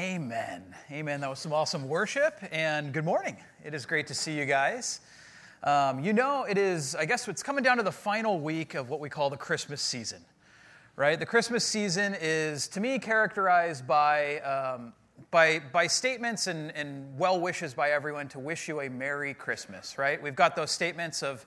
Amen. Amen. That was some awesome worship, and good morning. It is great to see you guys. Um, you know, it is, I guess, it's coming down to the final week of what we call the Christmas season, right? The Christmas season is, to me, characterized by, um, by, by statements and, and well wishes by everyone to wish you a Merry Christmas, right? We've got those statements of,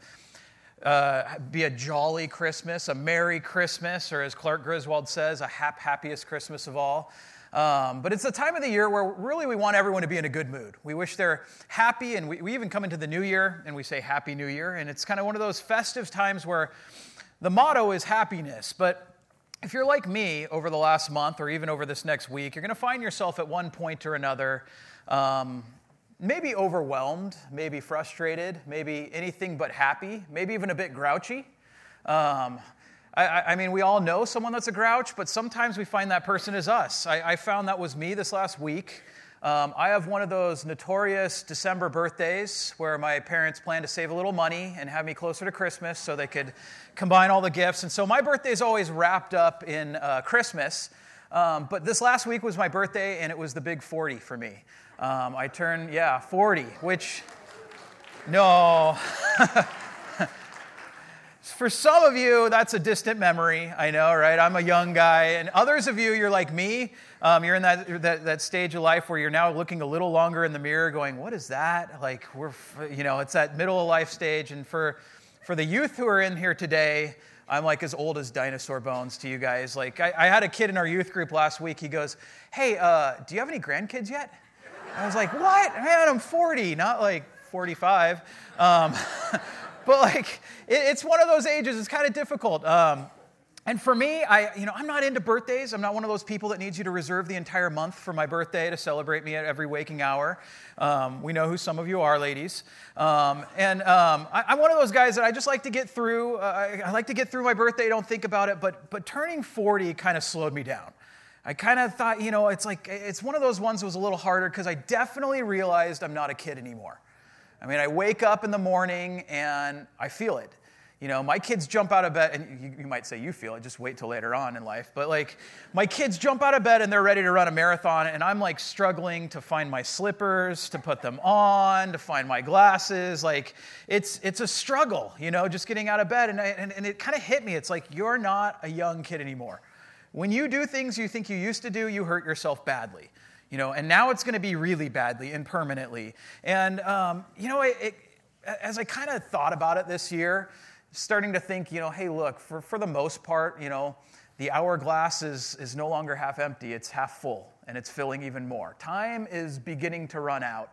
uh, be a jolly Christmas, a Merry Christmas, or as Clark Griswold says, a hap happiest Christmas of all. Um, but it's the time of the year where really we want everyone to be in a good mood. We wish they're happy, and we, we even come into the new year and we say Happy New Year. And it's kind of one of those festive times where the motto is happiness. But if you're like me over the last month or even over this next week, you're going to find yourself at one point or another. Um, maybe overwhelmed, maybe frustrated, maybe anything but happy, maybe even a bit grouchy. Um, I, I, mean, we all know someone that's a grouch, but sometimes we find that person is us. I, I found that was me this last week. Um, I have one of those notorious December birthdays where my parents plan to save a little money and have me closer to Christmas so they could combine all the gifts. And so my birthday is always wrapped up in uh, Christmas. Um, but this last week was my birthday, and it was the big 40 for me. Um, I turned, yeah, 40, which, no. For some of you, that's a distant memory. I know, right? I'm a young guy. And others of you, you're like me. Um, you're in that, that, that stage of life where you're now looking a little longer in the mirror, going, What is that? Like, we're, you know, it's that middle of life stage. And for, for the youth who are in here today, I'm like as old as dinosaur bones to you guys. Like, I, I had a kid in our youth group last week. He goes, Hey, uh, do you have any grandkids yet? I was like, What? Man, I'm 40, not like 45. Um, but like it, it's one of those ages it's kind of difficult um, and for me i you know i'm not into birthdays. I'm not one of those people that needs you to reserve the entire month for my birthday to celebrate me at every waking hour. Um, we know who some of you are ladies. Um, and um, I, am one of those guys that i just like to get through uh, I, I like to get through my birthday don't think about it but but turning 40 kind of slowed me down. I kind of thought, you know, it's like, it's one of those ones that was a little harder because I definitely realized I'm not a kid anymore. I mean, I wake up in the morning and I feel it. You know, my kids jump out of bed, and you, you, might say you feel it, just wait till later on in life. But like, my kids jump out of bed and they're ready to run a marathon, and I'm like struggling to find my slippers, to put them on, to find my glasses. Like, it's, it's a struggle, you know, just getting out of bed. And, I, and, and it kind of hit me. It's like, you're not a young kid anymore. When you do things you think you used to do, you hurt yourself badly you know, and now it's going to be really badly and permanently. And, um, you know, it, it, as I kind of thought about it this year, starting to think, you know, hey, look, for, for the most part, you know, the hourglass is, is no longer half empty, it's half full, and it's filling even more. Time is beginning to run out.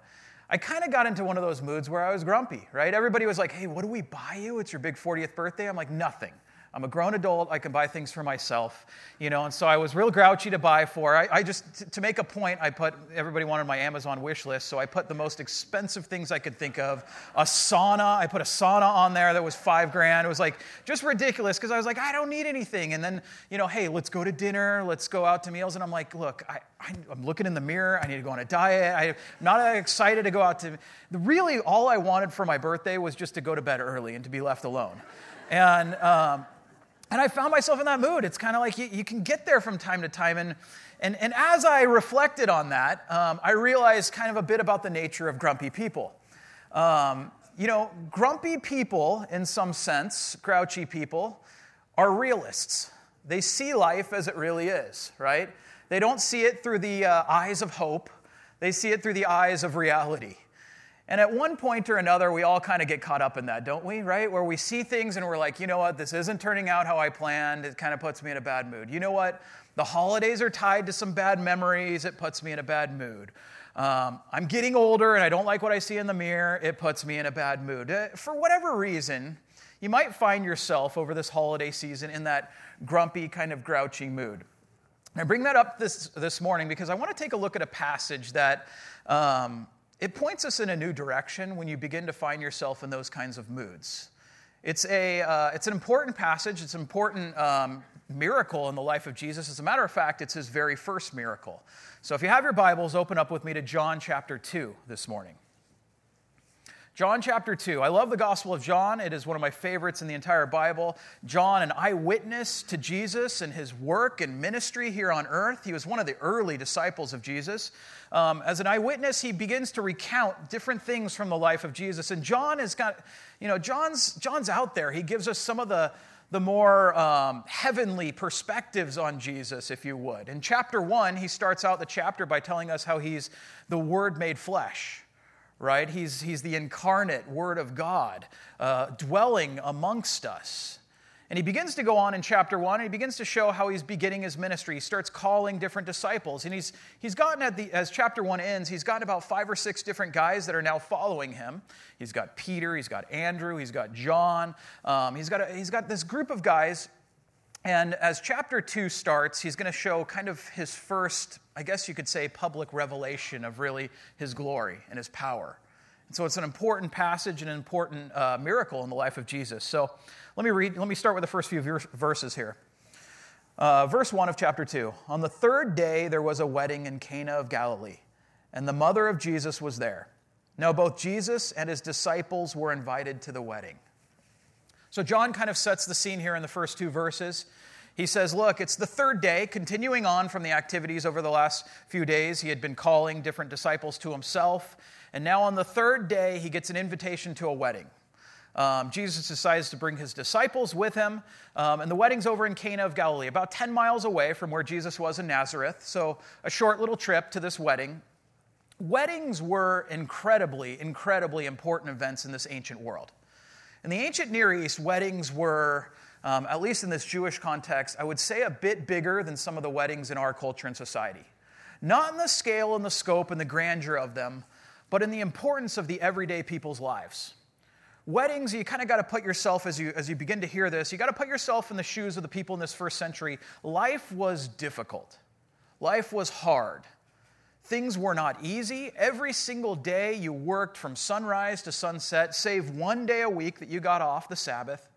I kind of got into one of those moods where I was grumpy, right? Everybody was like, hey, what do we buy you? It's your big 40th birthday. I'm like, nothing. I'm a grown adult. I can buy things for myself, you know. And so I was real grouchy to buy for. I, I just t- to make a point, I put everybody wanted my Amazon wish list, so I put the most expensive things I could think of. A sauna. I put a sauna on there that was five grand. It was like just ridiculous because I was like, I don't need anything. And then you know, hey, let's go to dinner. Let's go out to meals. And I'm like, look, I, I, am looking in the mirror. I need to go on a diet. I'm not excited to go out to. Really, all I wanted for my birthday was just to go to bed early and to be left alone. And um, and I found myself in that mood. It's kind of like you, you, can get there from time to time. And, and, and as I reflected on that, um, I realized kind of a bit about the nature of grumpy people. Um, you know, grumpy people, in some sense, grouchy people, are realists. They see life as it really is, right? They don't see it through the uh, eyes of hope, they see it through the eyes of reality. And at one point or another, we all kind of get caught up in that, don't we? Right? Where we see things and we're like, you know what, this isn't turning out how I planned. It kind of puts me in a bad mood. You know what? The holidays are tied to some bad memories. It puts me in a bad mood. Um, I'm getting older and I don't like what I see in the mirror. It puts me in a bad mood. Uh, for whatever reason, you might find yourself over this holiday season in that grumpy, kind of grouchy mood. I bring that up this, this morning because I want to take a look at a passage that um, it points us in a new direction when you begin to find yourself in those kinds of moods. It's, a, uh, it's an important passage, it's an important um, miracle in the life of Jesus. As a matter of fact, it's his very first miracle. So if you have your Bibles, open up with me to John chapter 2 this morning. John chapter 2. I love the Gospel of John. It is one of my favorites in the entire Bible. John, an eyewitness to Jesus and his work and ministry here on earth. He was one of the early disciples of Jesus. Um, as an eyewitness, he begins to recount different things from the life of Jesus. And John has got, you know, John's, John's out there. He gives us some of the, the more um, heavenly perspectives on Jesus, if you would. In chapter one, he starts out the chapter by telling us how he's the Word made flesh right? He's, he's the incarnate Word of God uh, dwelling amongst us. And he begins to go on in chapter one, and he begins to show how he's beginning his ministry. He starts calling different disciples. And he's, he's gotten at the, as chapter one ends, he's gotten about five or six different guys that are now following him. He's got Peter, he's got Andrew, he's got John. Um, he's, got a, he's got this group of guys. And as chapter two starts, he's going to show kind of his first I guess you could say, public revelation of really his glory and his power. And so it's an important passage and an important uh, miracle in the life of Jesus. So let me read, let me start with the first few verses here. Uh, verse 1 of chapter 2. On the third day, there was a wedding in Cana of Galilee, and the mother of Jesus was there. Now, both Jesus and his disciples were invited to the wedding. So, John kind of sets the scene here in the first two verses. He says, Look, it's the third day, continuing on from the activities over the last few days. He had been calling different disciples to himself. And now on the third day, he gets an invitation to a wedding. Um, Jesus decides to bring his disciples with him, um, and the wedding's over in Cana of Galilee, about 10 miles away from where Jesus was in Nazareth. So, a short little trip to this wedding. Weddings were incredibly, incredibly important events in this ancient world. In the ancient Near East, weddings were um, at least in this Jewish context, I would say a bit bigger than some of the weddings in our culture and society. Not in the scale and the scope and the grandeur of them, but in the importance of the everyday people's lives. Weddings, you kind of got to put yourself, as you, as you begin to hear this, you got to put yourself in the shoes of the people in this first century. Life was difficult, life was hard. Things were not easy. Every single day you worked from sunrise to sunset, save one day a week that you got off, the Sabbath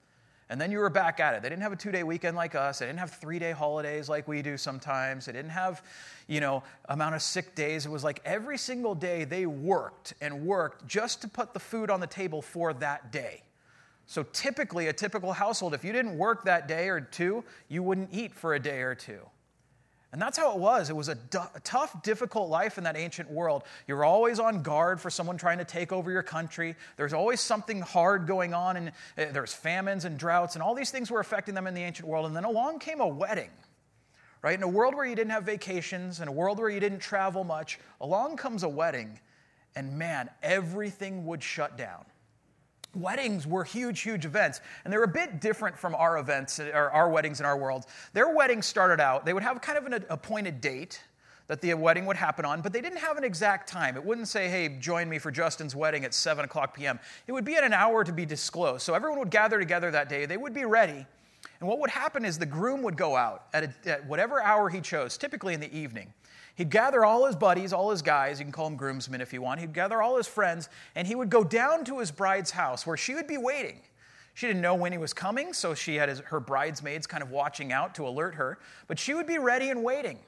and then you were back at it. They didn't have a two day weekend like us. They didn't have three day holidays like we do sometimes. They didn't have, you know, amount of sick days. It was like every single day they worked and worked just to put the food on the table for that day. So typically, a typical household, if you didn't work that day or two, you wouldn't eat for a day or two. And that's how it was. It was a, tough, difficult life in that ancient world. You're always on guard for someone trying to take over your country. There's always something hard going on, and uh, there's famines and droughts, and all these things were affecting them in the ancient world. And then along came a wedding, right? In a world where you didn't have vacations, in a world where you didn't travel much, along comes a wedding, and man, everything would shut down. Weddings were huge, huge events, and they're a bit different from our events, or our weddings in our world. Their weddings started out, they would have kind of an appointed date that the wedding would happen on, but they didn't have an exact time. It wouldn't say, hey, join me for Justin's wedding at 7 o'clock p.m. It would be at an hour to be disclosed. So everyone would gather together that day, they would be ready, and what would happen is the groom would go out at, a, at whatever hour he chose, typically in the evening. He'd gather all his buddies, all his guys, you can call them groomsmen if you want. He'd gather all his friends, and he would go down to his bride's house where she would be waiting. She didn't know when he was coming, so she had his, her bridesmaids kind of watching out to alert her, but she would be ready and waiting.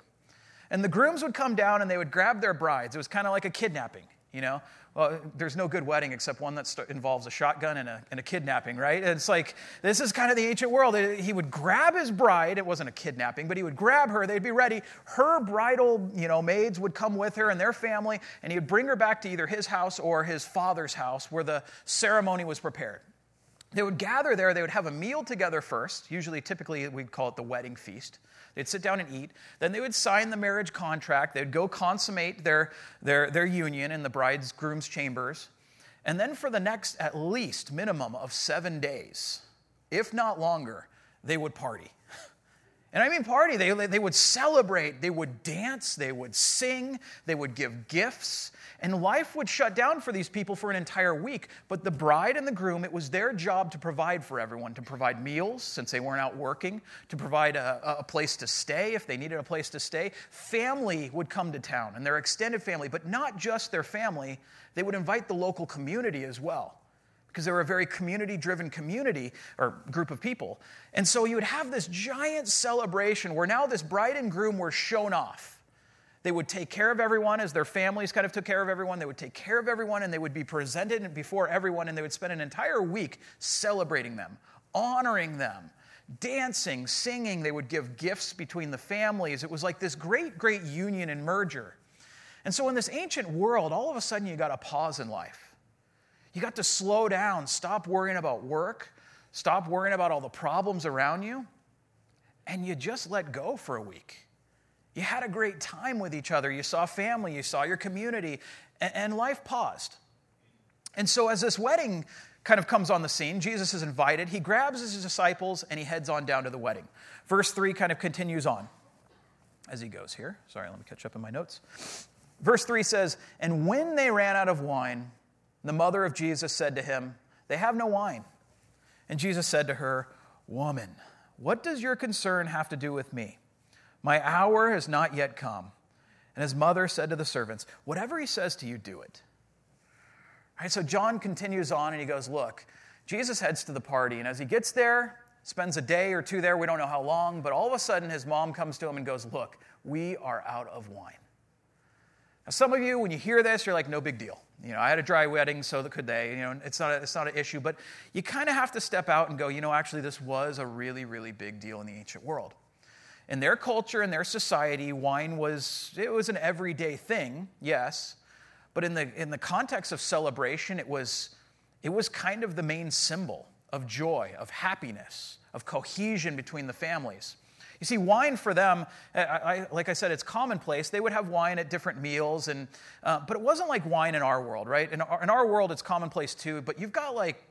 And the grooms would come down and they would grab their brides. It was kind of like a kidnapping, you know? well, there's no good wedding except one that st- involves a shotgun and a, and a kidnapping, right? And it's like, this is kind of the ancient world. He would grab his bride. It wasn't a kidnapping, but he would grab her. They'd be ready. Her bridal, you know, maids would come with her and their family, and he would bring her back to either his house or his father's house where the ceremony was prepared. They would gather there. They would have a meal together first. Usually, typically, we'd call it the wedding feast. They'd sit down and eat. Then they would sign the marriage contract. They'd go consummate their, their, their union in the bride's groom's chambers. And then for the next, at least, minimum of seven days, if not longer, they would party. And I mean party. They, they would celebrate, they would dance, they would sing, they would give gifts, and life would shut down for these people for an entire week. But the bride and the groom, it was their job to provide for everyone, to provide meals since they weren't out working, to provide a, a place to stay if they needed a place to stay. Family would come to town and their extended family, but not just their family, they would invite the local community as well because they were a very community driven community or group of people. And so you would have this giant celebration where now this bride and groom were shown off. They would take care of everyone as their families kind of took care of everyone. They would take care of everyone and they would be presented before everyone and they would spend an entire week celebrating them, honoring them, dancing, singing. They would give gifts between the families. It was like this great, great union and merger. And so, in this ancient world, all of a sudden you got a pause in life. You got to slow down, stop worrying about work, stop worrying about all the problems around you, and you just let go for a week. You had a great time with each other. You saw family, you saw your community, and life paused. And so, as this wedding kind of comes on the scene, Jesus is invited. He grabs his disciples and he heads on down to the wedding. Verse 3 kind of continues on as he goes here. Sorry, let me catch up in my notes. Verse 3 says, And when they ran out of wine, the mother of Jesus said to him, They have no wine. And Jesus said to her, Woman, what does your concern have to do with me? My hour has not yet come. And his mother said to the servants, Whatever he says to you, do it. All right, so John continues on and he goes, Look, Jesus heads to the party, and as he gets there, spends a day or two there, we don't know how long, but all of a sudden his mom comes to him and goes, Look, we are out of wine. Now, some of you, when you hear this, you're like, no big deal. You know, I had a dry wedding, so could they. You know, it's not, a, it's not an issue. But you kind of have to step out and go, you know, actually, this was a really, really big deal in the ancient world. In their culture, in their society, wine was, it was an everyday thing, yes. But in the, in the context of celebration, it was, it was kind of the main symbol of joy, of happiness, of cohesion between the families. You see, wine for them, I, I, like I said, it's commonplace. They would have wine at different meals, and, uh, but it wasn't like wine in our world, right? In our, in our world, it's commonplace too, but you've got like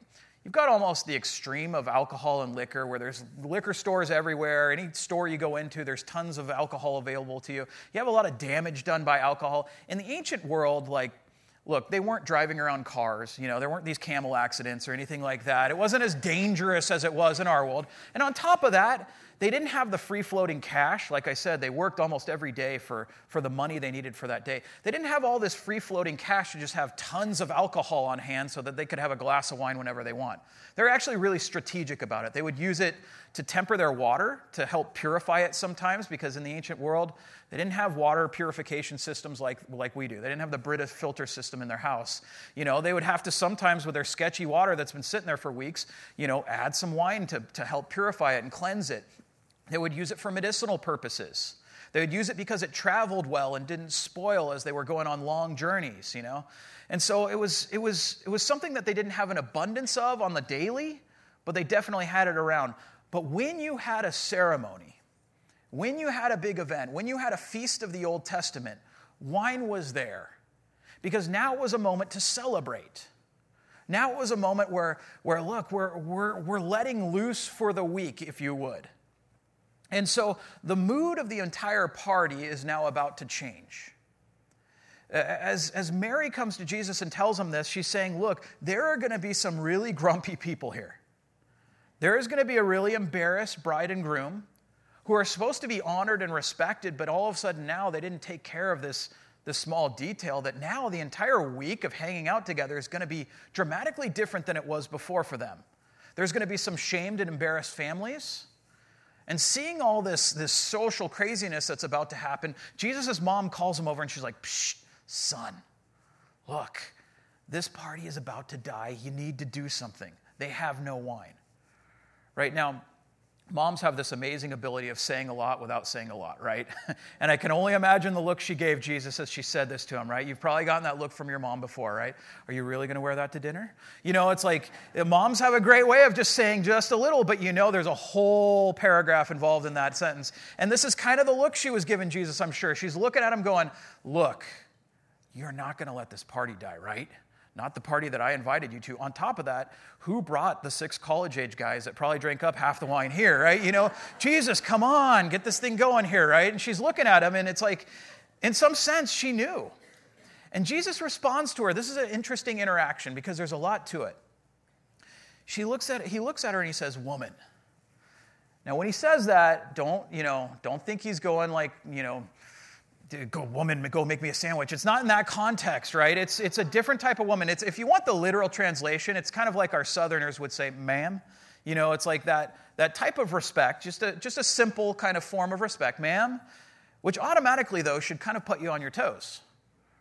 You've got almost the extreme of alcohol and liquor where there's liquor stores everywhere. Any store you go into, there's tons of alcohol available to you. You have a lot of damage done by alcohol. In the ancient world, like look, they weren't driving around cars. You know, there weren't these camel accidents or anything like that. It wasn't as dangerous as it was in our world. And on top of that, they didn't have the free floating cash. Like I said, they worked almost every day for, for the money they needed for that day. They didn't have all this free floating cash to just have tons of alcohol on hand so that they could have a glass of wine whenever they want. They're actually really strategic about it. They would use it to temper their water, to help purify it sometimes, because in the ancient world, they didn't have water purification systems like, like we do. They didn't have the Brita filter system in their house. You know, they would have to sometimes, with their sketchy water that's been sitting there for weeks, you know, add some wine to, to help purify it and cleanse it. They would use it for medicinal purposes. They would use it because it traveled well and didn't spoil as they were going on long journeys, you know? And so it was, it was, it was something that they didn't have an abundance of on the daily, but they definitely had it around. But when you had a ceremony, when you had a big event, when you had a feast of the Old Testament, wine was there because now it was a moment to celebrate. Now it was a moment where, where look, we're, we're, we're letting loose for the week, if you would. And so the mood of the entire party is now about to change. As, as Mary comes to Jesus and tells him this, she's saying, Look, there are going to be some really grumpy people here. There is going to be a really embarrassed bride and groom who are supposed to be honored and respected, but all of a sudden now they didn't take care of this, this small detail that now the entire week of hanging out together is going to be dramatically different than it was before for them. There's going to be some shamed and embarrassed families. And seeing all this, this social craziness that's about to happen, Jesus' mom calls him over and she's like, Psh, son, look, this party is about to die. You need to do something. They have no wine. Right now, moms have this amazing ability of saying a lot without saying a lot, right? and I can only imagine the look she gave Jesus as she said this to him, right? You've probably gotten that look from your mom before, right? Are you really going to wear that to dinner? You know, it's like moms have a great way of just saying just a little, but you know there's a whole paragraph involved in that sentence. And this is kind of the look she was giving Jesus, I'm sure. She's looking at him going, Look, you're not going to let this party die, right? Not the party that I invited you to. On top of that, who brought the six college age guys that probably drank up half the wine here, right? You know, Jesus, come on, get this thing going here, right? And she's looking at him, and it's like, in some sense, she knew. And Jesus responds to her. This is an interesting interaction because there's a lot to it. She looks at, he looks at her and he says, Woman. Now, when he says that, don't, you know, don't think he's going like, you know, go woman go make me a sandwich it's not in that context right it's, it's a different type of woman it's, if you want the literal translation it's kind of like our southerners would say ma'am you know it's like that, that type of respect just a, just a simple kind of form of respect ma'am which automatically, though, should kind of put you on your toes.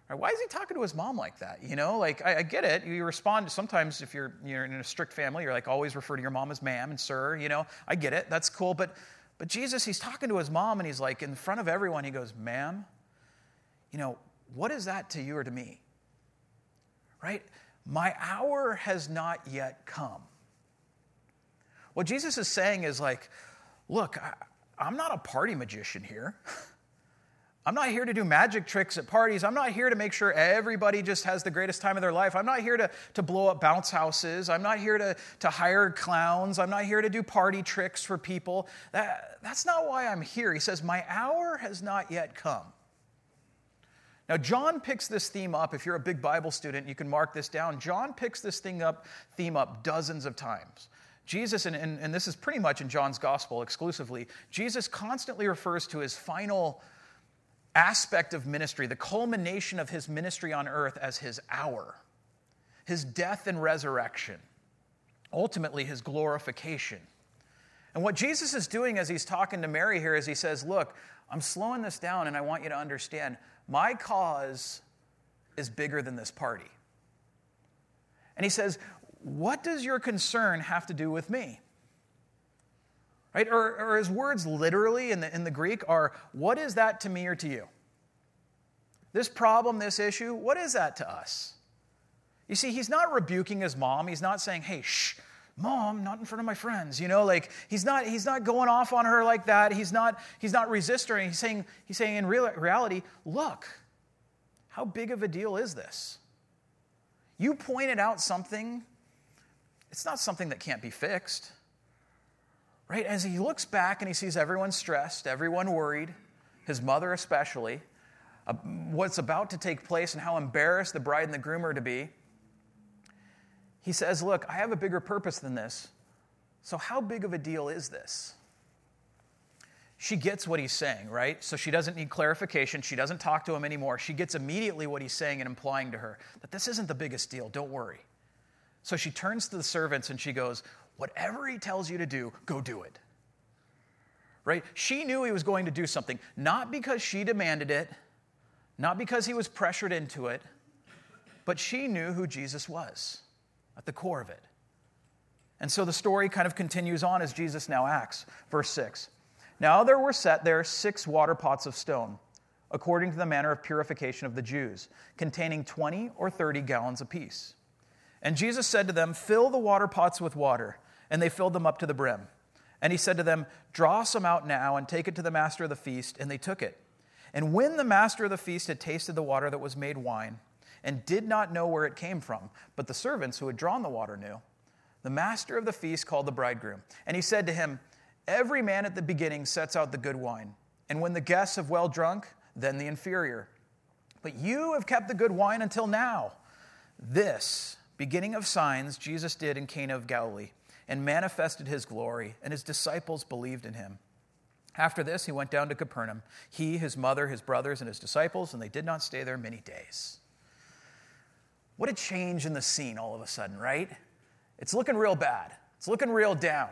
Right? Why is he talking to his mom like that? You know, like I, I, get it. You respond sometimes if you're you're in a strict family, you're like always refer to your mom as ma'am and sir. You know, I get it. That's cool. But but Jesus, he's talking to his mom and he's like in front of everyone. He goes, "Ma'am, you know what is that to you or to me? Right? My hour has not yet come." What Jesus is saying is like, look, I, I'm not a party magician here. I'm not here to do magic tricks at parties. I'm not here to make sure everybody just has the greatest time of their life. I'm not here to, to blow up bounce houses. I'm not here to, to hire clowns. I'm not here to do party tricks for people. That, that's not why I'm here. He says, My hour has not yet come. Now, John picks this theme up. If you're a big Bible student, you can mark this down. John picks this thing up, theme up dozens of times. Jesus, and, and, and this is pretty much in John's gospel exclusively, Jesus constantly refers to his final aspect of ministry, the culmination of his ministry on earth, as his hour, his death and resurrection, ultimately his glorification. And what Jesus is doing as he's talking to Mary here is he says, Look, I'm slowing this down and I want you to understand my cause is bigger than this party. And he says, What does your concern have to do with me? Right? Or, or his words literally in the, in the Greek are, What is that to me or to you? This problem, this issue, what is that to us? You see, he's not rebuking his mom. He's not saying, Hey, shh, mom, not in front of my friends. You know, like he's not, he's not going off on her like that. He's not, he's not resisting. He's saying, he's saying in real, reality, look, how big of a deal is this? You pointed out something, it's not something that can't be fixed right? As he looks back and he sees everyone stressed, everyone worried, his mother especially, uh, what's about to take place and how embarrassed the bride and the groom are to be, he says, Look, I have a bigger purpose than this. So, how big of a deal is this? She gets what he's saying, right? So she doesn't need clarification. She doesn't talk to him anymore. She gets immediately what he's saying and implying to her that this isn't the biggest deal. Don't worry. So she turns to the servants and she goes, Whatever he tells you to do, go do it. Right? She knew he was going to do something, not because she demanded it, not because he was pressured into it, but she knew who Jesus was at the core of it. And so the story kind of continues on as Jesus now acts. Verse 6 Now there were set there six water pots of stone, according to the manner of purification of the Jews, containing 20 or 30 gallons apiece. And Jesus said to them, Fill the water pots with water and they filled them up to the brim. And he said to them, Draw some out now and take it to the master of the feast. And they took it. And when the master of the feast had tasted the water that was made wine, and did not know where it came from, but the servants who had drawn the water knew, the master of the feast called the bridegroom. And he said to him, Every man at the beginning sets out the good wine, and when the guests have well drunk, then the inferior. But you have kept the good wine until now. This, beginning of signs, Jesus did in Cana of Galilee and manifested his glory, and his disciples believed in him. After this, he went down to Capernaum, he, his mother, his brothers, and his disciples, and they did not stay there many days. What a change in the scene all of a sudden, right? It's looking real bad. It's looking real down.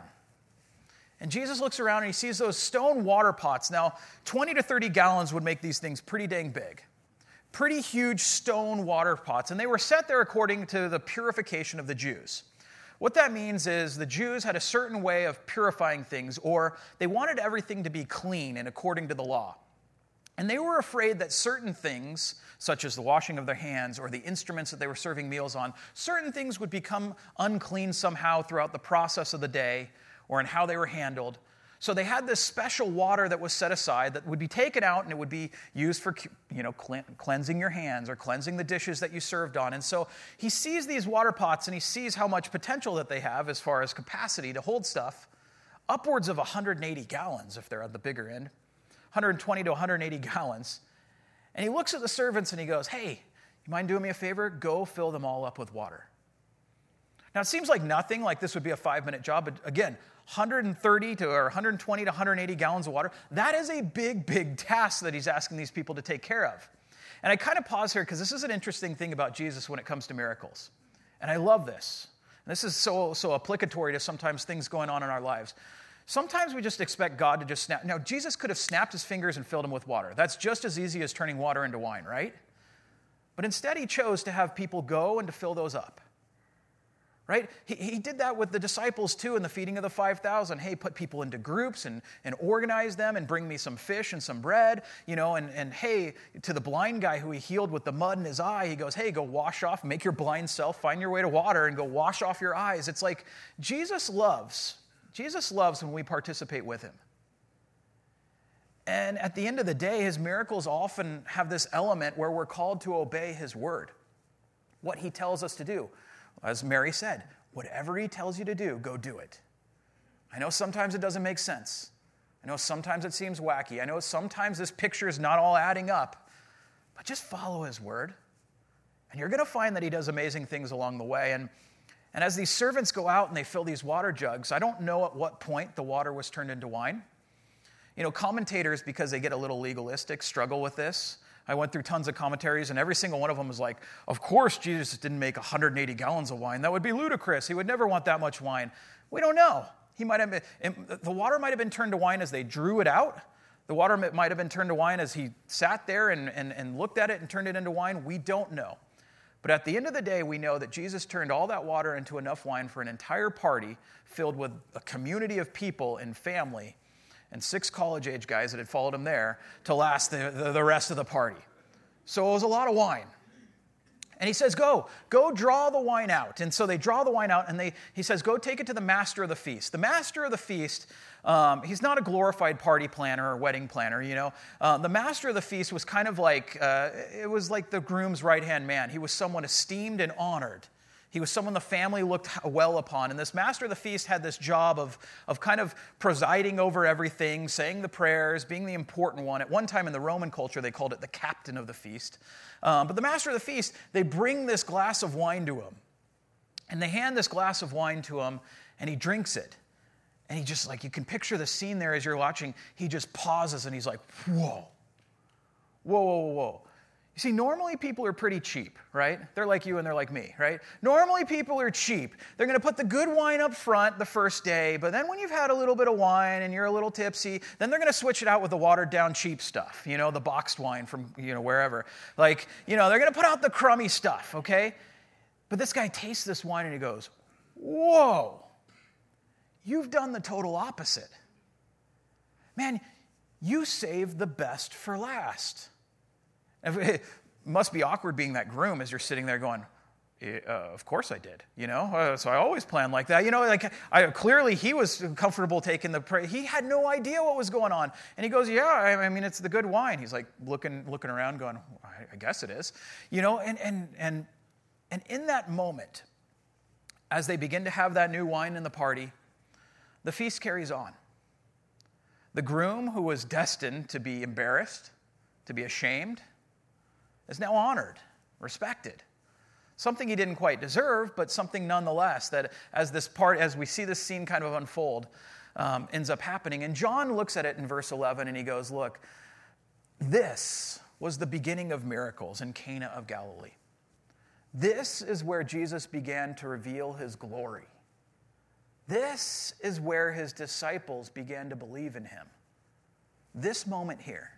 And Jesus looks around and he sees those stone water pots. Now, 20 to 30 gallons would make these things pretty dang big. Pretty huge stone water pots. And they were set there according to the purification of the Jews. What that means is the Jews had a certain way of purifying things, or they wanted everything to be clean and according to the law. And they were afraid that certain things, such as the washing of their hands or the instruments that they were serving meals on, certain things would become unclean somehow throughout the process of the day or in how they were handled. So they had this special water that was set aside that would be taken out and it would be used for you know, cleansing your hands or cleansing the dishes that you served on. And so he sees these water pots and he sees how much potential that they have as far as capacity to hold stuff, upwards of 180 gallons if they're at the bigger end, 120 to 180 gallons. And he looks at the servants and he goes, Hey, you mind doing me a favor? Go fill them all up with water. Now, it seems like nothing, like this would be a five minute job, but again, 130 to or 120 to 180 gallons of water. That is a big, big task that he's asking these people to take care of. And I kind of pause here because this is an interesting thing about Jesus when it comes to miracles. And I love this. And this is so, so applicatory to sometimes things going on in our lives. Sometimes we just expect God to just snap. Now, Jesus could have snapped his fingers and filled them with water. That's just as easy as turning water into wine, right? But instead, he chose to have people go and to fill those up. Right? He, he did that with the disciples too in the feeding of the 5,000. Hey, put people into groups and, and organize them and bring me some fish and some bread, you know, and, and hey, to the blind guy who he healed with the mud in his eye, he goes, hey, go wash off, make your blind self, find your way to water and go wash off your eyes. It's like Jesus loves Jesus loves when we participate with him. And at the end of the day, his miracles often have this element where we're called to obey his word, what he tells us to do. As Mary said, whatever he tells you to do, go do it. I know sometimes it doesn't make sense. I know sometimes it seems wacky. I know sometimes this picture is not all adding up, but just follow his word. And you're going to find that he does amazing things along the way. And and as these servants go out and they fill these water jugs, I don't know at what point the water was turned into wine. You know, commentators, because they get a little legalistic, struggle with this. I went through tons of commentaries, and every single one of them was like, Of course, Jesus didn't make 180 gallons of wine. That would be ludicrous. He would never want that much wine. We don't know. He might have been, the water might have been turned to wine as they drew it out. The water might have been turned to wine as he sat there and, and, and looked at it and turned it into wine. We don't know. But at the end of the day, we know that Jesus turned all that water into enough wine for an entire party filled with a community of people and family and six college age guys that had followed him there to last the, the, the rest of the party. So it was a lot of wine. And he says, Go, go draw the wine out. And so they draw the wine out, and they, he says, Go take it to the master of the feast. The master of the feast, um, he's not a glorified party planner or wedding planner, you know. Uh, the master of the feast was kind of like, uh, it was like the groom's right hand man. He was someone esteemed and honored. He was someone the family looked well upon. And this master of the feast had this job of, of kind of presiding over everything, saying the prayers, being the important one. At one time in the Roman culture, they called it the captain of the feast. Um, but the master of the feast, they bring this glass of wine to him. And they hand this glass of wine to him, and he drinks it. And he just, like, you can picture the scene there as you're watching. He just pauses and he's like, whoa, whoa, whoa, whoa, whoa. You see, normally people are pretty cheap, right? They're like you and they're like me, right? Normally people are cheap. They're going to put the good wine up front the first day, but then when you've had a little bit of wine and you're a little tipsy, then they're going to switch it out with the watered down cheap stuff, you know, the boxed wine from, you know, wherever. Like, you know, they're going to put out the crummy stuff, okay? But this guy tastes this wine and he goes, Whoa, you've done the total opposite. Man, you saved the best for last. It must be awkward being that groom as you're sitting there going, uh, of course I did, you know. Uh, so I always plan like that, you know. Like I, clearly he was comfortable taking the. Pra- he had no idea what was going on, and he goes, "Yeah, I, I mean it's the good wine." He's like looking looking around, going, "I guess it is," you know. And and and and in that moment, as they begin to have that new wine in the party, the feast carries on. The groom, who was destined to be embarrassed, to be ashamed, is now honored, respected. Something he didn't quite deserve, but something nonetheless that as this part, as we see this scene kind of unfold, um, ends up happening. And John looks at it in verse 11 and he goes, Look, this was the beginning of miracles in Cana of Galilee. This is where Jesus began to reveal his glory. This is where his disciples began to believe in him. This moment here.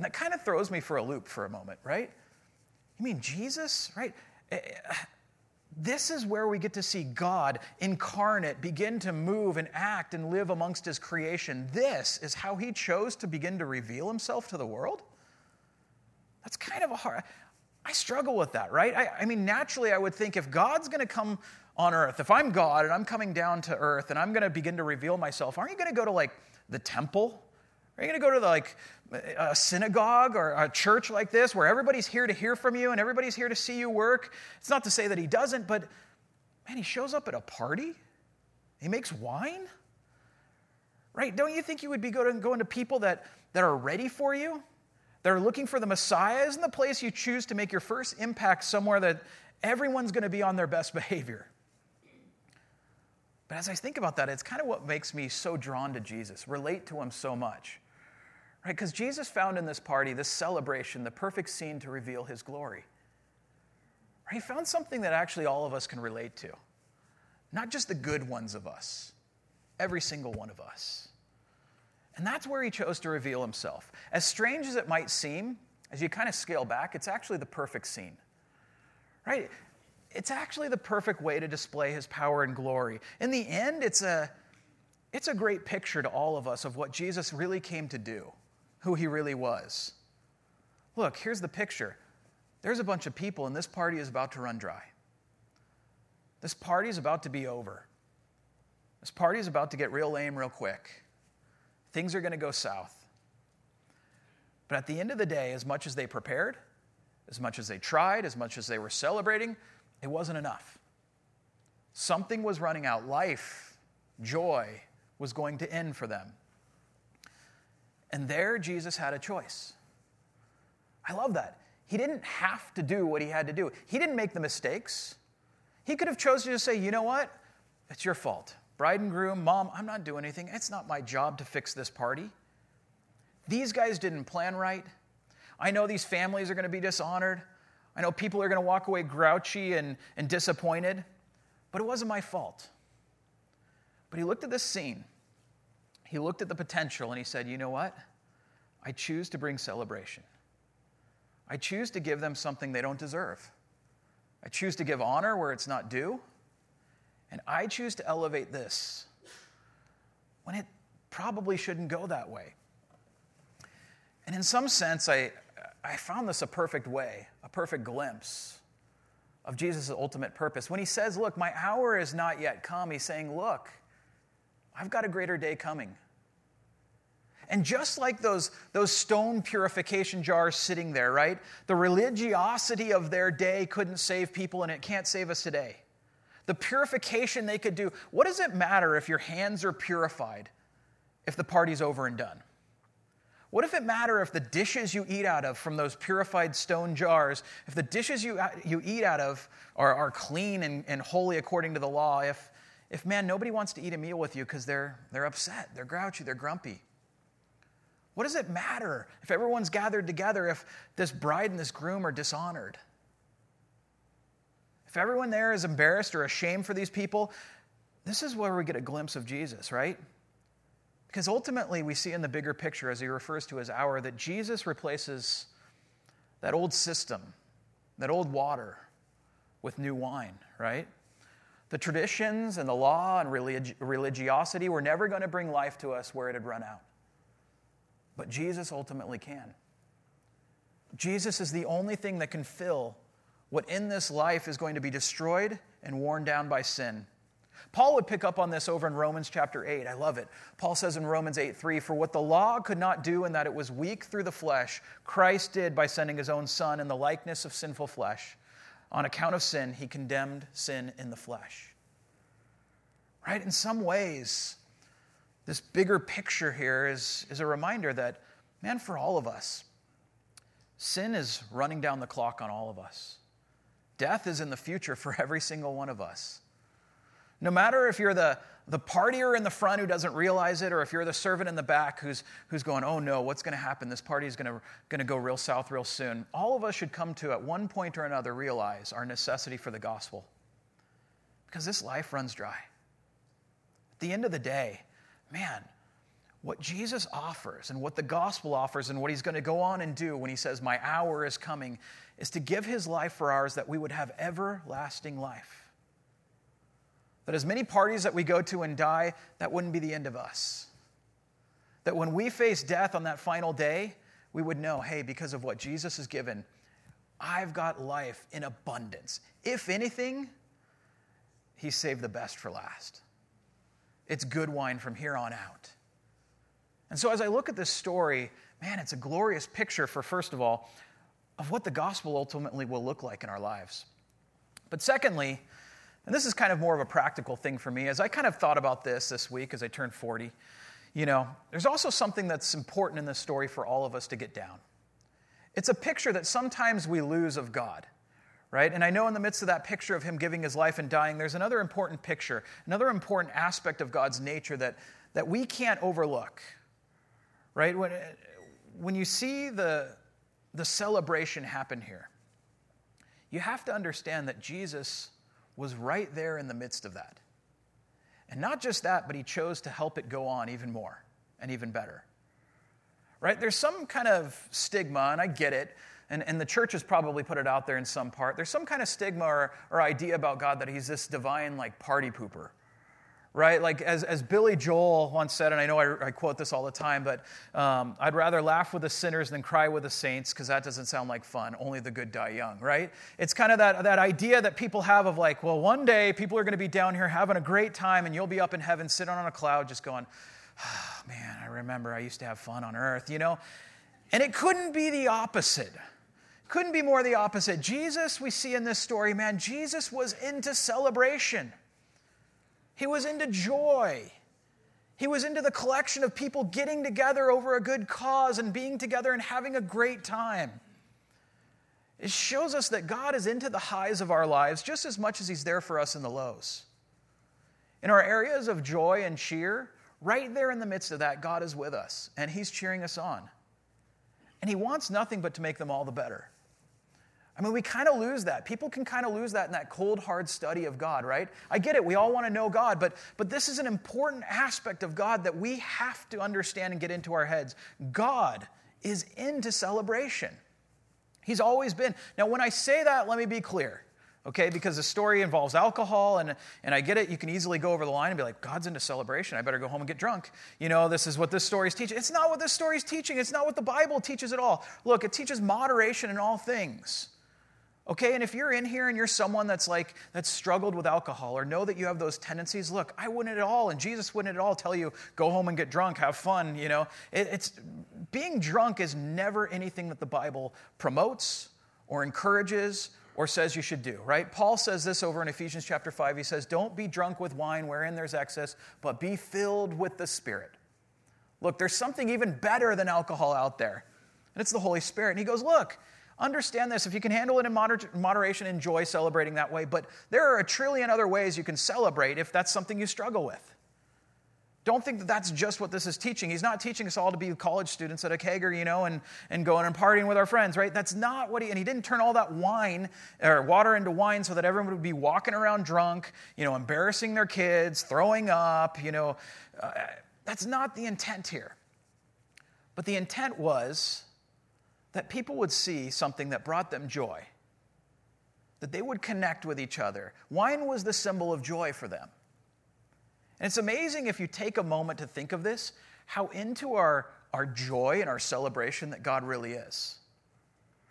And that kind of throws me for a loop for a moment, right? You mean Jesus, right? Eh, eh, this is where we get to see God incarnate begin to move and act and live amongst his creation. This is how he chose to begin to reveal himself to the world? That's kind of a hard. I struggle with that, right? I, I mean, naturally, I would think if God's going to come on earth, if I'm God and I'm coming down to earth and I'm going to begin to reveal myself, aren't you going to go to like the temple? Are you going to go to the, like a synagogue or a church like this where everybody's here to hear from you and everybody's here to see you work? It's not to say that he doesn't, but man, he shows up at a party. He makes wine. Right? Don't you think you would be going, going to people that, that are ready for you? That are looking for the Messiah? Isn't the place you choose to make your first impact somewhere that everyone's going to be on their best behavior? But as I think about that, it's kind of what makes me so drawn to Jesus, relate to him so much. Right? Because Jesus found in this party, this celebration, the perfect scene to reveal his glory. Right? He found something that actually all of us can relate to. Not just the good ones of us, every single one of us. And that's where he chose to reveal himself. As strange as it might seem, as you kind of scale back, it's actually the perfect scene. Right? It's actually the perfect way to display his power and glory. In the end, it's a, it's a great picture to all of us of what Jesus really came to do, who he really was. Look, here's the picture there's a bunch of people, and this party is about to run dry. This party is about to be over. This party is about to get real lame real quick. Things are going to go south. But at the end of the day, as much as they prepared, as much as they tried, as much as they were celebrating, it wasn't enough. Something was running out. Life, joy was going to end for them. And there, Jesus had a choice. I love that. He didn't have to do what he had to do, he didn't make the mistakes. He could have chosen to say, you know what? It's your fault bride and groom, mom, I'm not doing anything. It's not my job to fix this party. These guys didn't plan right. I know these families are going to be dishonored. I know people are going to walk away grouchy and, and disappointed, but it wasn't my fault. But he looked at this scene, he looked at the potential, and he said, You know what? I choose to bring celebration. I choose to give them something they don't deserve. I choose to give honor where it's not due. And I choose to elevate this when it probably shouldn't go that way. And in some sense, I, I found this a perfect way, a perfect glimpse of Jesus' ultimate purpose. When he says, Look, my hour is not yet come, he's saying, Look, I've got a greater day coming. And just like those, those stone purification jars sitting there, right? The religiosity of their day couldn't save people, and it can't save us today the purification they could do. What does it matter if your hands are purified if the party's over and done? What if it matter if the dishes you eat out of from those purified stone jars, if the dishes you, you eat out of are, are clean and, and holy according to the law, if, if man, nobody wants to eat a meal with you because they're, they're upset, they're grouchy, they're grumpy? What does it matter if everyone's gathered together if this bride and this groom are dishonored? If everyone there is embarrassed or ashamed for these people, this is where we get a glimpse of Jesus, right? Because ultimately, we see in the bigger picture, as he refers to his hour, that Jesus replaces that old system, that old water, with new wine, right? The traditions and the law and relig- religiosity were never going to bring life to us where it had run out. But Jesus ultimately can. Jesus is the only thing that can fill what in this life is going to be destroyed and worn down by sin. Paul would pick up on this over in Romans chapter 8. I love it. Paul says in Romans 8 3, For what the law could not do in that it was weak through the flesh, Christ did by sending his own Son in the likeness of sinful flesh. On account of sin, he condemned sin in the flesh. Right? In some ways, this bigger picture here is, is a reminder that, man, for all of us, sin is running down the clock on all of us. Death is in the future for every single one of us. No matter if you're the, the partier in the front who doesn't realize it, or if you're the servant in the back who's, who's going, oh no, what's going to happen? This party is going to go real south real soon. All of us should come to, at one point or another, realize our necessity for the gospel. Because this life runs dry. At the end of the day, man, what Jesus offers and what the gospel offers and what he's going to go on and do when he says, My hour is coming, is to give his life for ours that we would have everlasting life. That as many parties that we go to and die, that wouldn't be the end of us. That when we face death on that final day, we would know, hey, because of what Jesus has given, I've got life in abundance. If anything, he saved the best for last. It's good wine from here on out. And so as I look at this story, man, it's a glorious picture for, first of all, of what the gospel ultimately will look like in our lives. But secondly, and this is kind of more of a practical thing for me, as I kind of thought about this this week as I turned 40, you know, there's also something that's important in this story for all of us to get down. It's a picture that sometimes we lose of God, right? And I know in the midst of that picture of him giving his life and dying, there's another important picture, another important aspect of God's nature that, that we can't overlook, right? When, when you see the, the celebration happen here, you have to understand that Jesus was right there in the midst of that. And not just that, but he chose to help it go on even more and even better. Right? There's some kind of stigma, and I get it, and, and the church has probably put it out there in some part. There's some kind of stigma or, or idea about God that he's this divine, like, party pooper right? Like, as, as Billy Joel once said, and I know I, I quote this all the time, but um, I'd rather laugh with the sinners than cry with the saints because that doesn't sound like fun. Only the good die young, right? It's kind of that, that idea that people have of like, well, one day people are going to be down here having a great time and you'll be up in heaven sitting on a cloud just going, oh, man, I remember I used to have fun on earth, you know? And it couldn't be the opposite. Couldn't be more the opposite. Jesus, we see in this story, man, Jesus was into celebration. He was into joy. He was into the collection of people getting together over a good cause and being together and having a great time. It shows us that God is into the highs of our lives just as much as He's there for us in the lows. In our areas of joy and cheer, right there in the midst of that, God is with us and He's cheering us on. And He wants nothing but to make them all the better. I mean, we kind of lose that. People can kind of lose that in that cold, hard study of God, right? I get it. We all want to know God, but, but this is an important aspect of God that we have to understand and get into our heads. God is into celebration. He's always been. Now, when I say that, let me be clear, okay? Because the story involves alcohol, and, and I get it. You can easily go over the line and be like, God's into celebration. I better go home and get drunk. You know, this is what this story is teaching. It's not what this story is teaching. It's not what the Bible teaches at all. Look, it teaches moderation in all things. Okay, and if you're in here and you're someone that's like, that's struggled with alcohol or know that you have those tendencies, look, I wouldn't at all, and Jesus wouldn't at all tell you, go home and get drunk, have fun, you know. It, it's, being drunk is never anything that the Bible promotes or encourages or says you should do, right? Paul says this over in Ephesians chapter 5. He says, Don't be drunk with wine wherein there's excess, but be filled with the Spirit. Look, there's something even better than alcohol out there, and it's the Holy Spirit. And he goes, Look, Understand this. If you can handle it in moder- moderation, enjoy celebrating that way. But there are a trillion other ways you can celebrate if that's something you struggle with. Don't think that that's just what this is teaching. He's not teaching us all to be college students at a kegger, you know, and, and going and partying with our friends, right? That's not what he, and he didn't turn all that wine or water into wine so that everyone would be walking around drunk, you know, embarrassing their kids, throwing up, you know. Uh, that's not the intent here. But the intent was that people would see something that brought them joy, that they would connect with each other. Wine was the symbol of joy for them. And it's amazing if you take a moment to think of this, how into our, our joy and our celebration that God really is.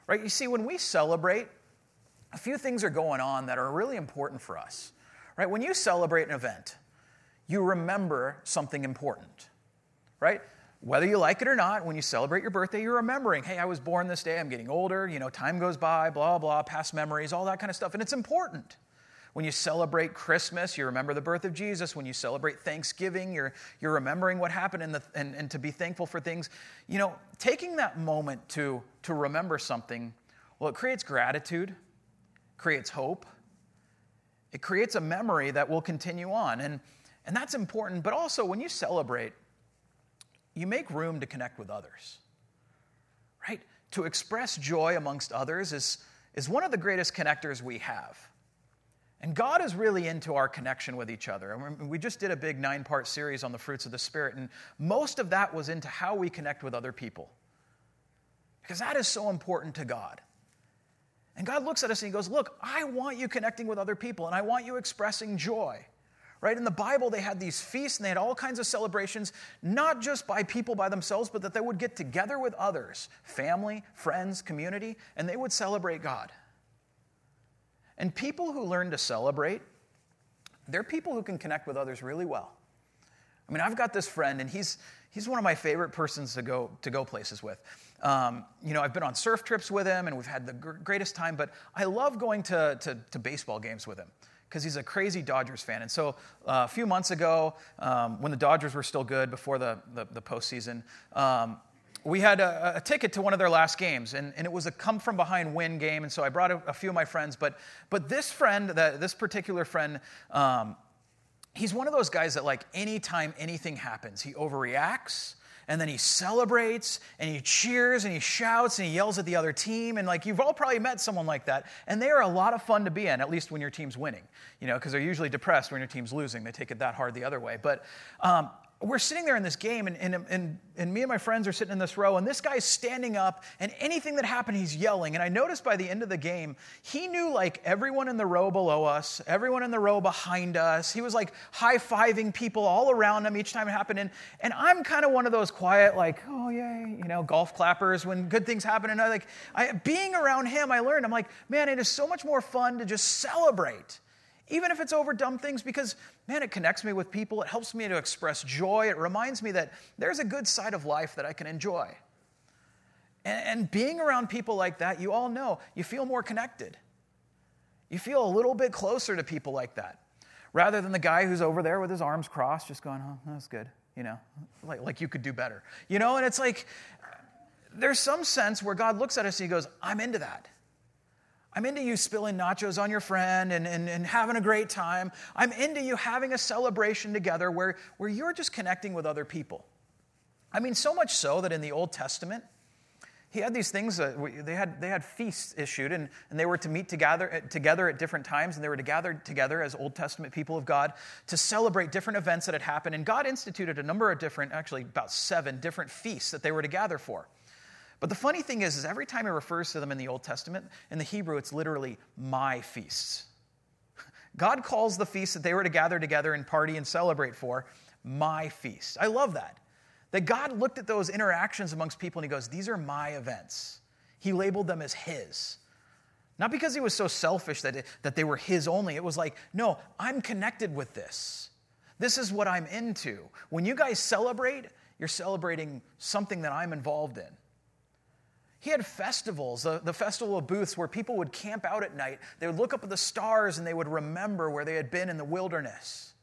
Right? You see, when we celebrate, a few things are going on that are really important for us. Right? When you celebrate an event, you remember something important. Right? Whether you like it or not, when you celebrate your birthday, you're remembering, hey, I was born this day, I'm getting older, you know, time goes by, blah, blah, past memories, all that kind of stuff. And it's important. When you celebrate Christmas, you remember the birth of Jesus. When you celebrate Thanksgiving, you're, you're remembering what happened and, the, and, and to be thankful for things. You know, taking that moment to, to remember something, well, it creates gratitude, creates hope, it creates a memory that will continue on. And, and that's important. But also, when you celebrate, you make room to connect with others. Right? To express joy amongst others is, is one of the greatest connectors we have. And God is really into our connection with each other. And we just did a big nine part series on the fruits of the Spirit, and most of that was into how we connect with other people. Because that is so important to God. And God looks at us and He goes, Look, I want you connecting with other people, and I want you expressing joy right? In the Bible, they had these feasts and they had all kinds of celebrations, not just by people by themselves, but that they would get together with others family, friends, community and they would celebrate God. And people who learn to celebrate, they're people who can connect with others really well. I mean, I've got this friend, and he's, he's one of my favorite persons to go, to go places with. Um, you know, I've been on surf trips with him, and we've had the greatest time, but I love going to, to, to baseball games with him because he's a crazy Dodgers fan. And so uh, a few months ago, um, when the Dodgers were still good before the, the, the postseason, um, we had a, a, ticket to one of their last games, and, and it was a come from behind win game. And so I brought a, a few of my friends. But, but this friend, that, this particular friend, um, he's one of those guys that, like, anytime anything happens, he overreacts and then he celebrates and he cheers and he shouts and he yells at the other team. And like you've all probably met someone like that. And they are a lot of fun to be in, at least when your team's winning, you know, because they're usually depressed when your team's losing. They take it that hard the other way. But um, we're sitting there in this game, and, and, and, and, me and my friends are sitting in this row, and this guy's standing up, and anything that happened, he's yelling. And I noticed by the end of the game, he knew like everyone in the row below us, everyone in the row behind us. He was like high fiving people all around him each time it happened. And, and I'm kind of one of those quiet, like, oh, yay, you know, golf clappers when good things happen. And I like, I, being around him, I learned, I'm like, man, it is so much more fun to just celebrate even if it's over dumb things, because man, it connects me with people. It helps me to express joy. It reminds me that there's a good side of life that I can enjoy. And, and being around people like that, you all know, you feel more connected. You feel a little bit closer to people like that, rather than the guy who's over there with his arms crossed, just going, oh, that's good, you know, like, like you could do better. You know, and it's like, there's some sense where God looks at us and he goes, I'm into that. I'm into you spilling nachos on your friend and, and, and having a great time. I'm into you having a celebration together where, where you're just connecting with other people. I mean, so much so that in the Old Testament, he had these things, uh, they, had, they had feasts issued, and, and they were to meet together, together at different times, and they were to gather together as Old Testament people of God to celebrate different events that had happened. And God instituted a number of different, actually about seven different feasts that they were to gather for. But the funny thing is, is every time he refers to them in the Old Testament, in the Hebrew, it's literally my feasts. God calls the feast that they were to gather together and party and celebrate for my feast. I love that. That God looked at those interactions amongst people and he goes, These are my events. He labeled them as his. Not because he was so selfish that, it, that they were his only. It was like, No, I'm connected with this. This is what I'm into. When you guys celebrate, you're celebrating something that I'm involved in. He had festivals, the, the festival of booths, where people would camp out at night. They would look up at the stars and they would remember where they had been in the wilderness.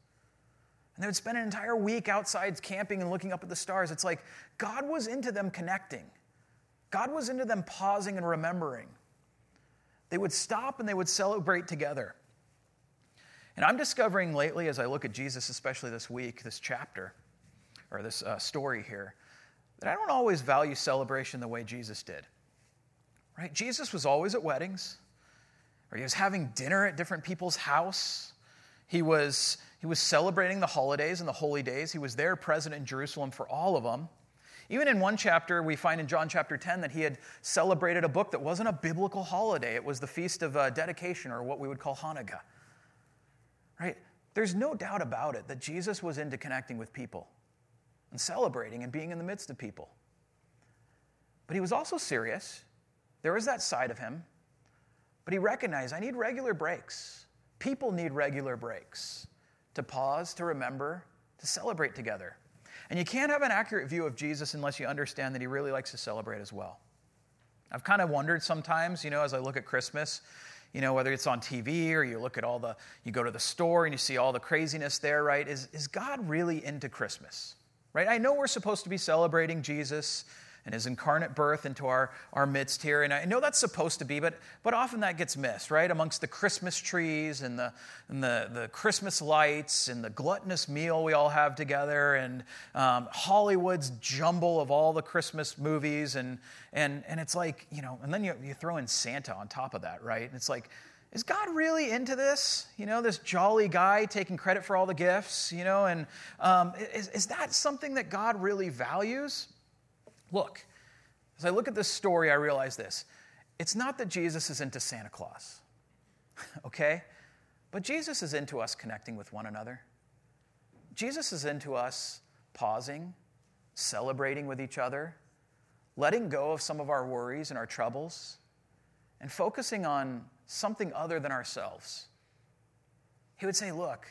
And they would spend an entire week outside camping and looking up at the stars. It's like God was into them connecting, God was into them pausing and remembering. They would stop and they would celebrate together. And I'm discovering lately, as I look at Jesus, especially this week, this chapter, or this uh, story here, that I don't always value celebration the way Jesus did. Right? Jesus was always at weddings, or he was having dinner at different people's house. He was, he was celebrating the holidays and the holy days. He was there present in Jerusalem for all of them. Even in one chapter, we find in John chapter 10 that he had celebrated a book that wasn't a biblical holiday. It was the Feast of uh, Dedication, or what we would call Hanukkah. Right? There's no doubt about it that Jesus was into connecting with people and celebrating and being in the midst of people. But he was also serious. There was that side of him. But he recognized I need regular breaks. People need regular breaks to pause, to remember, to celebrate together. And you can't have an accurate view of Jesus unless you understand that he really likes to celebrate as well. I've kind of wondered sometimes, you know, as I look at Christmas, you know, whether it's on TV or you look at all the, you go to the store and you see all the craziness there, right? Is, is God really into Christmas? Right? I know we're supposed to be celebrating Jesus and his incarnate birth into our, our midst here. And I know that's supposed to be, but, but often that gets missed, right? Amongst the Christmas trees and, the, and the, the Christmas lights and the gluttonous meal we all have together and um, Hollywood's jumble of all the Christmas movies. And, and, and it's like, you know, and then you, you throw in Santa on top of that, right? And it's like, is God really into this? You know, this jolly guy taking credit for all the gifts, you know, and um, is, is that something that God really values? Look, as I look at this story, I realize this. It's not that Jesus is into Santa Claus, okay? But Jesus is into us connecting with one another. Jesus is into us pausing, celebrating with each other, letting go of some of our worries and our troubles, and focusing on something other than ourselves. He would say, Look,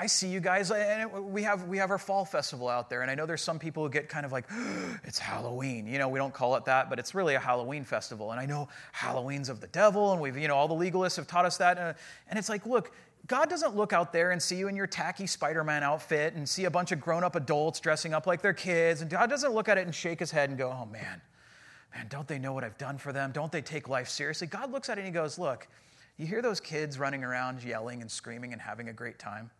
I see you guys, and we have, we have our fall festival out there, and I know there's some people who get kind of like, it's Halloween. You know, we don't call it that, but it's really a Halloween festival. And I know Halloween's of the devil, and we've, you know, all the legalists have taught us that. And it's like, look, God doesn't look out there and see you in your tacky Spider Man outfit and see a bunch of grown up adults dressing up like their kids. And God doesn't look at it and shake his head and go, oh man, man, don't they know what I've done for them? Don't they take life seriously? God looks at it and he goes, Look, you hear those kids running around yelling and screaming and having a great time?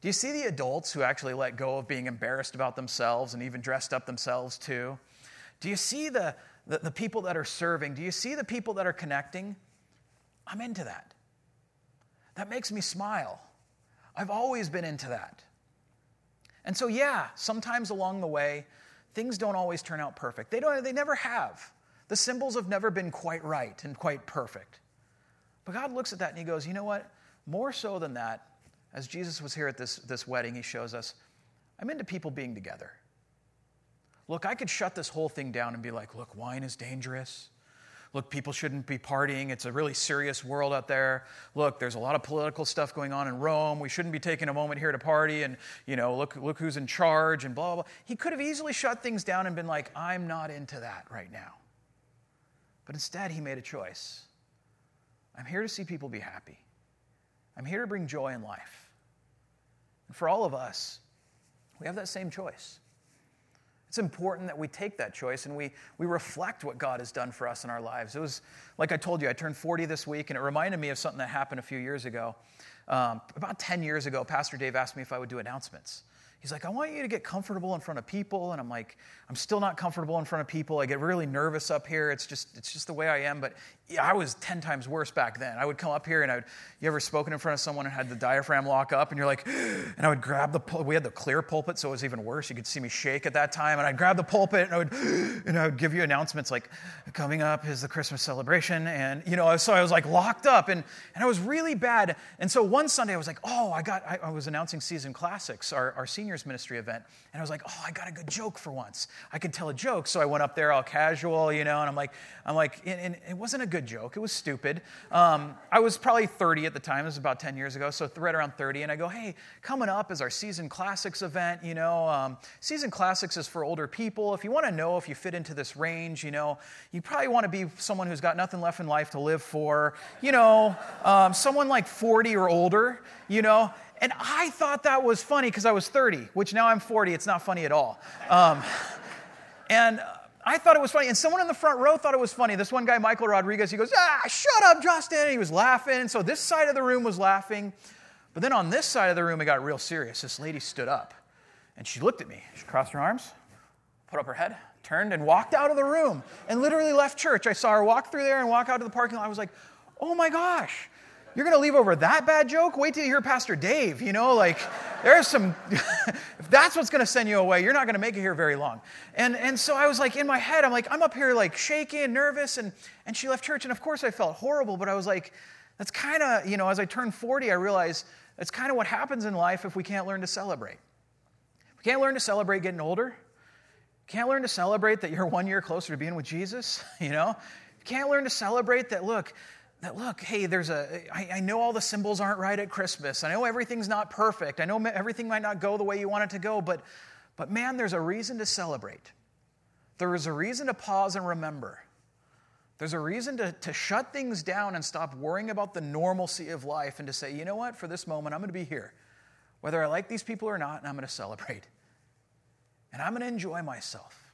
Do you see the adults who actually let go of being embarrassed about themselves and even dressed up themselves too? Do you see the, the, the people that are serving? Do you see the people that are connecting? I'm into that. That makes me smile. I've always been into that. And so, yeah, sometimes along the way, things don't always turn out perfect. They, don't, they never have. The symbols have never been quite right and quite perfect. But God looks at that and He goes, you know what? More so than that, as Jesus was here at this, this wedding, He shows us, I'm into people being together. Look, I could shut this whole thing down and be like, look, wine is dangerous. Look, people shouldn't be partying. It's a really serious world out there. Look, there's a lot of political stuff going on in Rome. We shouldn't be taking a moment here to party and, you know, look, look who's in charge and blah, blah, blah. He could have easily shut things down and been like, I'm not into that right now. But instead, he made a choice. I'm here to see people be happy. I'm here to bring joy in life. And for all of us, we have that same choice. It's important that we take that choice and we, we reflect what God has done for us in our lives. It was, like I told you, I turned 40 this week, and it reminded me of something that happened a few years ago. Um, about 10 years ago, Pastor Dave asked me if I would do announcements. He's like, I want you to get comfortable in front of people. And I'm like, I'm still not comfortable in front of people. I get really nervous up here. It's just, it's just the way I am. But yeah, I was 10 times worse back then. I would come up here and I would, you ever spoken in front of someone and had the diaphragm lock up and you're like, and I would grab the, we had the clear pulpit, so it was even worse. You could see me shake at that time. And I'd grab the pulpit and I would, and I would give you announcements like, coming up is the Christmas celebration. And, you know, so I was like locked up and, and I was really bad. And so one Sunday I was like, oh, I got, I, I was announcing Season Classics, our, our senior ministry event. And I was like, oh, I got a good joke for once. I can tell a joke. So I went up there all casual, you know, and I'm like, I'm like, and, and it wasn't a good joke. It was stupid. Um, I was probably 30 at the time. It was about 10 years ago. So right around 30. And I go, hey, coming up is our Season Classics event, you know. Um, season Classics is for older people. If you want to know if you fit into this range, you know, you probably want to be someone who's got nothing left in life to live for, you know, um, someone like 40 or older, you know. And I thought that was funny because I was 30, which now I'm 40. It's not funny at all. Um, and I thought it was funny. And someone in the front row thought it was funny. This one guy, Michael Rodriguez, he goes, Ah, shut up, Justin. He was laughing. And so this side of the room was laughing. But then on this side of the room, it got real serious. This lady stood up and she looked at me. She crossed her arms, put up her head, turned, and walked out of the room and literally left church. I saw her walk through there and walk out to the parking lot. I was like, Oh my gosh. You're going to leave over that bad joke? Wait till you hear Pastor Dave. You know, like, there's some, if that's what's going to send you away, you're not going to make it here very long. And, and so I was like, in my head, I'm like, I'm up here like shaking and nervous. And, and she left church. And of course, I felt horrible, but I was like, that's kind of, you know, as I turned 40, I realized that's kind of what happens in life if we can't learn to celebrate. We can't learn to celebrate getting older. Can't learn to celebrate that you're one year closer to being with Jesus, you know? Can't learn to celebrate that, look, that look, hey, there's a, I, I know all the symbols aren't right at Christmas. I know everything's not perfect. I know everything might not go the way you want it to go, but, but man, there's a reason to celebrate. There is a reason to pause and remember. There's a reason to, to shut things down and stop worrying about the normalcy of life and to say, you know what, for this moment, I'm going to be here. Whether I like these people or not, and I'm going to celebrate. And I'm going to enjoy myself.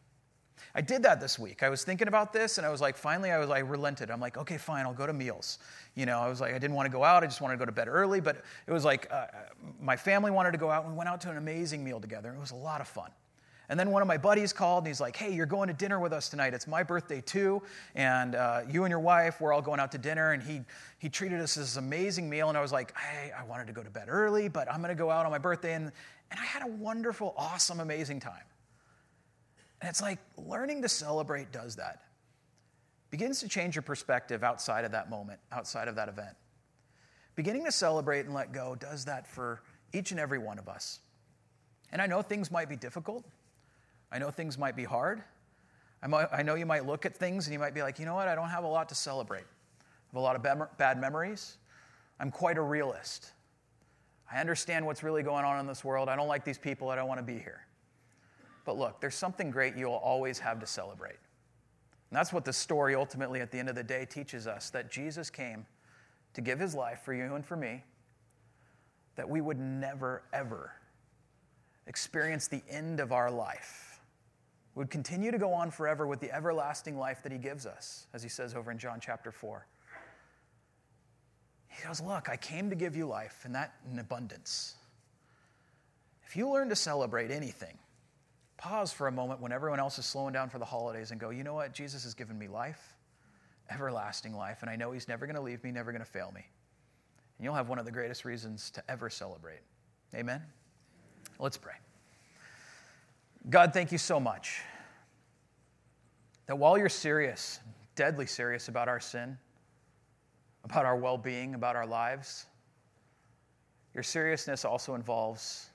I did that this week. I was thinking about this and I was like, finally, I was like, relented. I'm like, okay, fine, I'll go to meals. You know, I was like, I didn't want to go out. I just wanted to go to bed early. But it was like, uh, my family wanted to go out and we went out to an amazing meal together. It was a lot of fun. And then one of my buddies called and he's like, hey, you're going to dinner with us tonight. It's my birthday too. And uh, you and your wife, we're all going out to dinner. And he, he treated us this amazing meal. And I was like, hey, I wanted to go to bed early, but I'm going to go out on my birthday. And, and I had a wonderful, awesome, amazing time. And it's like learning to celebrate does that. Begins to change your perspective outside of that moment, outside of that event. Beginning to celebrate and let go does that for each and every one of us. And I know things might be difficult. I know things might be hard. I, might, I know you might look at things and you might be like, you know what, I don't have a lot to celebrate. I have a lot of bad memories. I'm quite a realist. I understand what's really going on in this world. I don't like these people. I don't want to be here. But look, there's something great you'll always have to celebrate. And that's what the story ultimately at the end of the day teaches us that Jesus came to give his life for you and for me, that we would never, ever experience the end of our life. We would continue to go on forever with the everlasting life that he gives us, as he says over in John chapter 4. He goes, Look, I came to give you life, and that in abundance. if you learn to celebrate anything, pause for a moment when everyone else is slowing down for the holidays and go, you know what? Jesus has given me life, everlasting life, and I know He's never going to leave me, never going to fail me. And you'll have one of the greatest reasons to ever celebrate. Amen? Let's pray. God, thank you so much that while you're serious, deadly serious about our sin, about our well being, about our lives, your seriousness also involves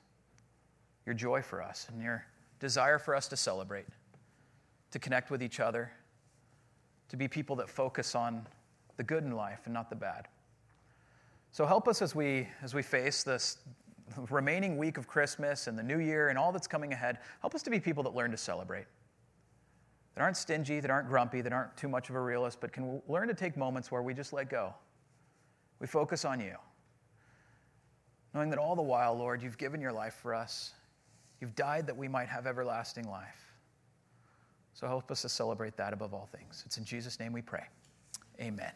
your joy for us and your desire for us to celebrate, to connect with each other, to be people that focus on the good in life and not the bad. So help us as we as we face this remaining week of Christmas and the new year and all that's coming ahead. Help us to be people that learn to celebrate. That aren't stingy, that aren't grumpy, that aren't too much of a realist, but can learn to take moments where we just let go. We focus on you. Knowing that all the while, Lord, you've given your life for us. You've died that we might have everlasting life. So help us to celebrate that above all things. It's in Jesus' name we pray. Amen.